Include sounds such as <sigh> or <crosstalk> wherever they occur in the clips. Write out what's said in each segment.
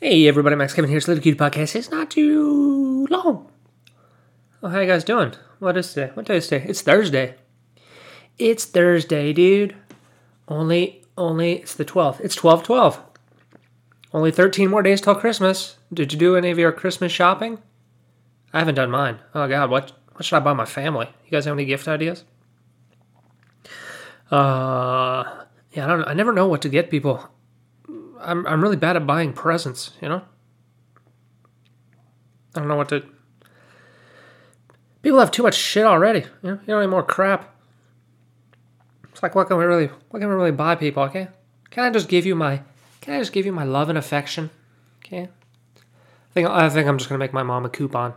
Hey everybody, Max Kevin here. It's Little Cute Podcast. It's not too long. Oh, how you guys doing? What is today? What day is today? It's Thursday. It's Thursday, dude. Only, only, it's the 12th. It's 12 12. Only 13 more days till Christmas. Did you do any of your Christmas shopping? I haven't done mine. Oh god, what what should I buy my family? You guys have any gift ideas? Uh, yeah, I don't. I never know what to get people. I'm I'm really bad at buying presents. You know. I don't know what to. People have too much shit already. You know, you don't need more crap. It's like, what can we really, what can we really buy people? Okay, can I just give you my, can I just give you my love and affection? Okay. I think I think I'm just gonna make my mom a coupon.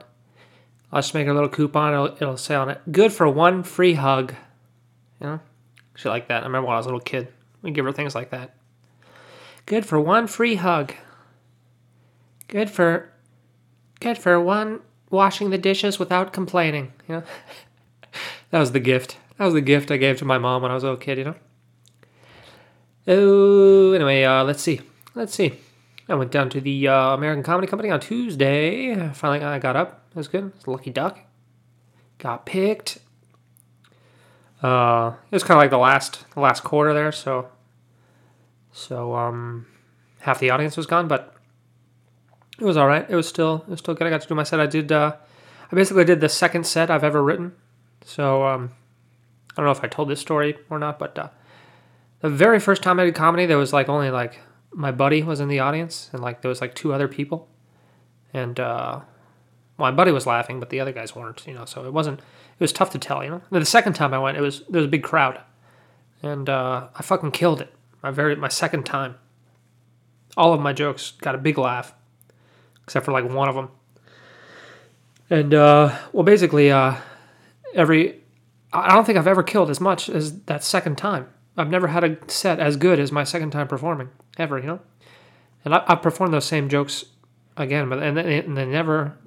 I'll just make a little coupon. It'll, it'll say on it, "Good for one free hug." You know, shit like that. I remember when I was a little kid, we give her things like that. Good for one free hug. Good for, good for one washing the dishes without complaining. You know, <laughs> that was the gift. That was the gift I gave to my mom when I was a little kid. You know. Oh, anyway, uh, let's see. Let's see. I went down to the uh, American Comedy Company on Tuesday. Finally, I got up. That was good. A lucky duck. Got picked. Uh, it was kind of like the last the last quarter there, so so um, half the audience was gone, but it was all right. It was still it was still good. I got to do my set. I did. Uh, I basically did the second set I've ever written. So um, I don't know if I told this story or not, but uh, the very first time I did comedy, there was like only like my buddy was in the audience, and like there was like two other people, and uh, my buddy was laughing, but the other guys weren't. You know, so it wasn't. It was tough to tell. You know, the second time I went, it was there was a big crowd, and uh, I fucking killed it. My very my second time. All of my jokes got a big laugh, except for like one of them. And uh, well, basically, uh, every I don't think I've ever killed as much as that second time. I've never had a set as good as my second time performing ever. You know, and I, I've performed those same jokes again, but and they, and they never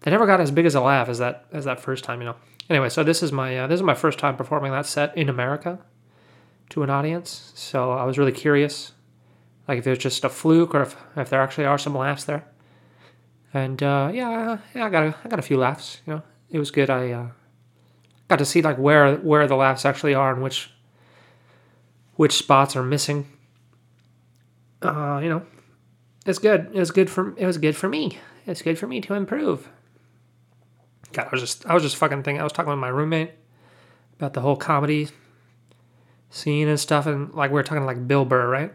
they never got as big as a laugh as that as that first time. You know. Anyway, so this is my uh, this is my first time performing that set in America to an audience. So I was really curious, like if it was just a fluke or if, if there actually are some laughs there. And uh, yeah, yeah, I got a, I got a few laughs. You know, it was good. I uh, got to see like where where the laughs actually are and which which spots are missing. Uh, you know, it's good. It was good for it was good for me. It's good for me to improve. God, I was just I was just fucking thinking. I was talking with my roommate about the whole comedy scene and stuff, and like we were talking like Bill Burr, right?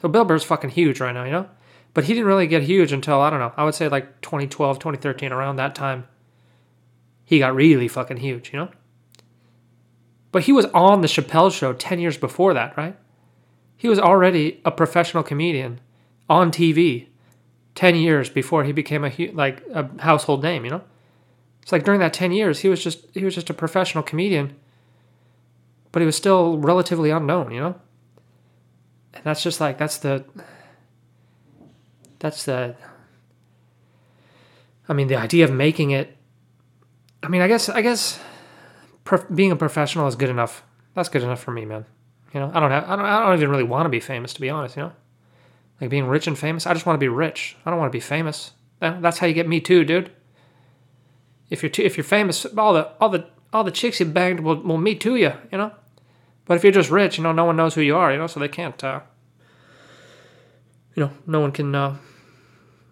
So Bill Burr's fucking huge right now, you know? But he didn't really get huge until, I don't know, I would say like 2012, 2013, around that time. He got really fucking huge, you know? But he was on the Chappelle show 10 years before that, right? He was already a professional comedian on TV 10 years before he became a like a household name, you know? It's like during that 10 years, he was just he was just a professional comedian but he was still relatively unknown, you know? And that's just like, that's the, that's the, I mean, the idea of making it, I mean, I guess, I guess prof- being a professional is good enough. That's good enough for me, man. You know, I don't have, I don't, I don't even really want to be famous, to be honest, you know? Like being rich and famous, I just want to be rich. I don't want to be famous. That's how you get me too, dude. If you're too, if you're famous, all the all the all the chicks you banged will, will me too you, you know. But if you're just rich, you know, no one knows who you are, you know, so they can't, uh, you know, no one can uh,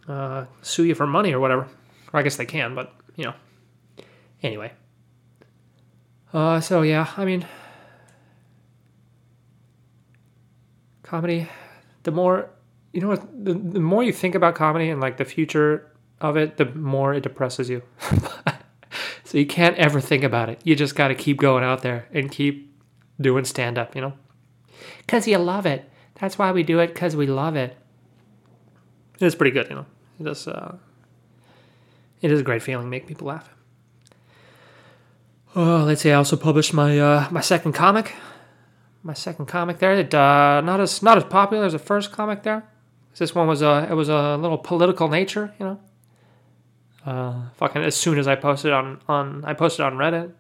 uh, sue you for money or whatever. Or I guess they can, but, you know. Anyway. Uh, so, yeah, I mean, comedy, the more, you know what, the, the more you think about comedy and, like, the future of it, the more it depresses you. <laughs> so you can't ever think about it. You just got to keep going out there and keep doing stand up, you know? Because you love it. That's why we do it, because we love it. It's pretty good, you know? It is, uh, it is a great feeling, make people laugh. Oh, let's see. I also published my uh, my second comic, my second comic there. It uh, not as not as popular as the first comic there. This one was a it was a little political nature, you know. Uh, fucking as soon as I posted on on I posted on Reddit,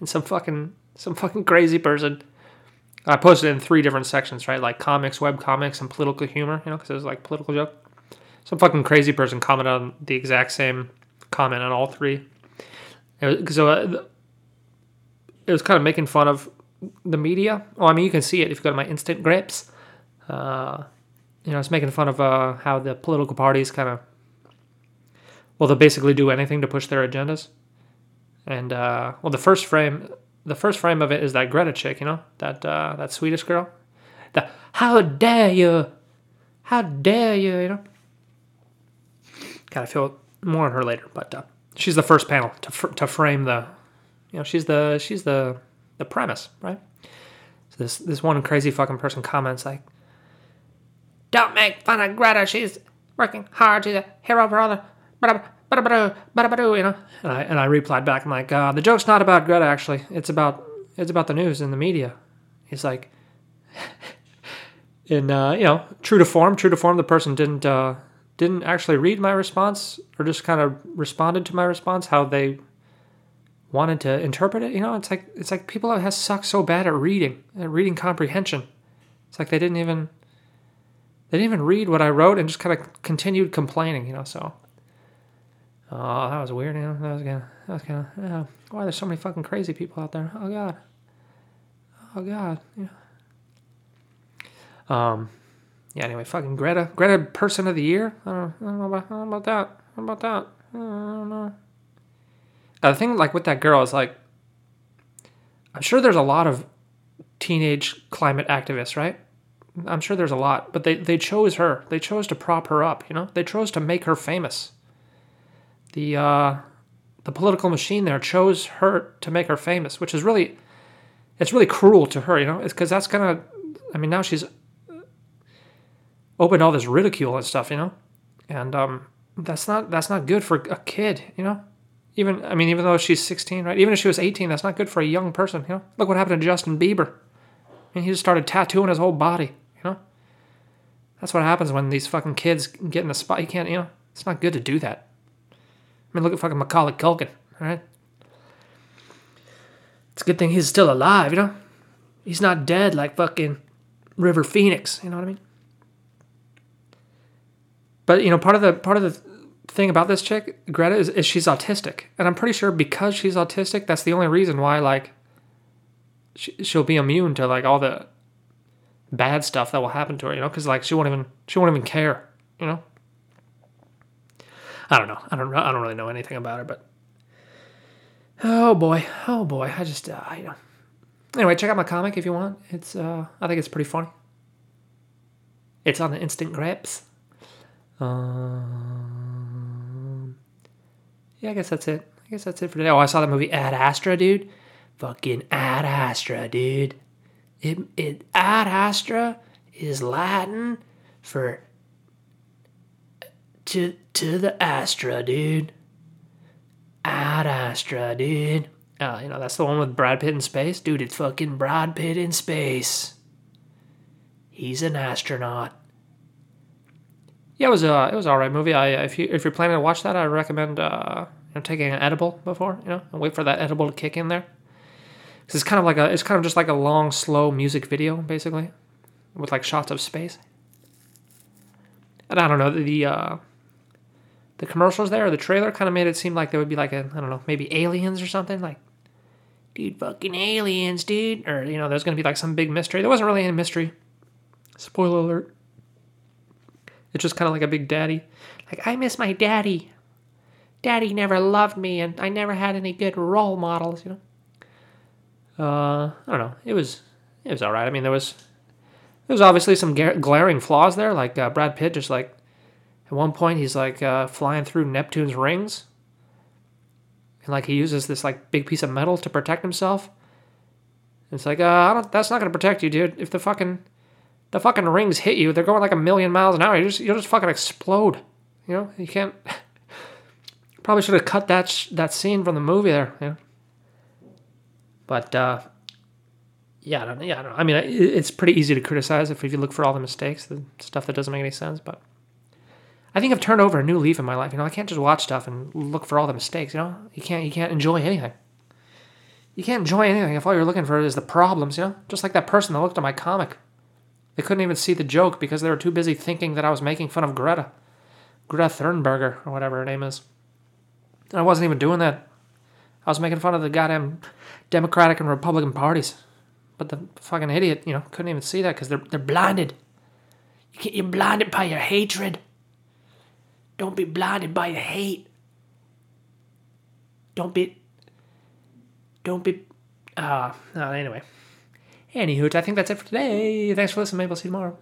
and some fucking some fucking crazy person I posted it in three different sections, right? Like comics, web comics, and political humor. You know, because it was like political joke. Some fucking crazy person commented on the exact same comment on all three. Because uh, it was kind of making fun of the media. Well, I mean, you can see it if you go to my instant grips. Uh, you know, it's making fun of uh, how the political parties kind of, well, they'll basically do anything to push their agendas. And uh, well, the first frame, the first frame of it is that Greta chick, you know, that uh, that Swedish girl. The how dare you, how dare you, you know. Gotta feel more on her later, but uh, she's the first panel to fr- to frame the, you know, she's the she's the the premise, right? So this this one crazy fucking person comments like, "Don't make fun of Greta. She's working hard. She's a hero for other." You know, and I and I replied back. I'm like, uh, the joke's not about Greta. Actually, it's about it's about the news and the media. He's like, <laughs> and uh, you know, true to form, true to form. The person didn't uh, didn't actually read my response or just kind of responded to my response how they wanted to interpret it. You know, it's like it's like people have sucked so bad at reading, at reading comprehension. It's like they didn't even they didn't even read what I wrote and just kind of continued complaining. You know, so oh, that was weird. You know, that was kind of that was kind of yeah. Why there's so many fucking crazy people out there? Oh god, oh god. Yeah. Um. Yeah. Anyway, fucking Greta, Greta Person of the Year. I don't, I don't know about, I don't know about that. How about that? I don't know. Now, the thing, like with that girl, is like, I'm sure there's a lot of teenage climate activists, right? I'm sure there's a lot, but they, they chose her. They chose to prop her up, you know? They chose to make her famous. The uh, the political machine there chose her to make her famous, which is really it's really cruel to her, you know? Cuz that's to I mean, now she's opened all this ridicule and stuff, you know? And um that's not that's not good for a kid, you know? Even I mean, even though she's 16, right? Even if she was 18, that's not good for a young person. You know, look what happened to Justin Bieber. I mean, he just started tattooing his whole body. You know, that's what happens when these fucking kids get in a spot. You can't. You know, it's not good to do that. I mean, look at fucking Macaulay Culkin. All right, it's a good thing he's still alive. You know, he's not dead like fucking River Phoenix. You know what I mean? But you know, part of the part of the thing about this chick, Greta, is, is she's autistic, and I'm pretty sure because she's autistic, that's the only reason why like she, she'll be immune to like all the bad stuff that will happen to her. You know, because like she won't even she won't even care. You know. I don't know. I don't. I don't really know anything about her, but oh boy, oh boy, I just uh, you know. Anyway, check out my comic if you want. It's uh, I think it's pretty funny. It's on the Instant Grapes. Um, yeah, I guess that's it. I guess that's it for today. Oh, I saw that movie Ad Astra, dude. Fucking Ad Astra, dude. It, it Ad Astra is Latin for to to the Astra, dude. Ad Astra, dude. Uh, you know, that's the one with Brad Pitt in space. Dude, it's fucking Brad Pitt in space. He's an astronaut yeah, it was a it was all right movie. I if you if you're planning to watch that, I recommend uh, you know, taking an edible before you know and wait for that edible to kick in there. Cause it's kind of like a it's kind of just like a long slow music video basically, with like shots of space. And I don't know the uh, the commercials there, the trailer kind of made it seem like there would be like a I don't know maybe aliens or something like. Dude, fucking aliens, dude. Or, you know, there's going to be like some big mystery. There wasn't really any mystery. Spoiler alert. It's just kind of like a big daddy. Like, I miss my daddy. Daddy never loved me, and I never had any good role models, you know? Uh, I don't know. It was it was all right. I mean, there was there was obviously some glaring flaws there. Like uh, Brad Pitt, just like at one point he's like uh, flying through Neptune's rings, and like he uses this like big piece of metal to protect himself. it's like, uh, I don't. That's not gonna protect you, dude. If the fucking the fucking rings hit you, they're going like a million miles an hour. You just you'll just fucking explode. You know, you can't. <laughs> Probably should have cut that sh- that scene from the movie there. Yeah. But uh, yeah, I don't. Yeah, I don't. I mean, it's pretty easy to criticize if, if you look for all the mistakes, the stuff that doesn't make any sense. But I think I've turned over a new leaf in my life. You know, I can't just watch stuff and look for all the mistakes. You know, you can't you can't enjoy anything. You can't enjoy anything if all you're looking for is the problems, you know? Just like that person that looked at my comic. They couldn't even see the joke because they were too busy thinking that I was making fun of Greta. Greta Thunberger, or whatever her name is. And I wasn't even doing that. I was making fun of the goddamn Democratic and Republican parties. But the fucking idiot, you know, couldn't even see that because they're, they're blinded. You you're blinded by your hatred. Don't be blinded by your hate. Don't be. Don't be. Uh, no, anyway. Anywho, I think that's it for today. Thanks for listening. Maybe I'll see you tomorrow.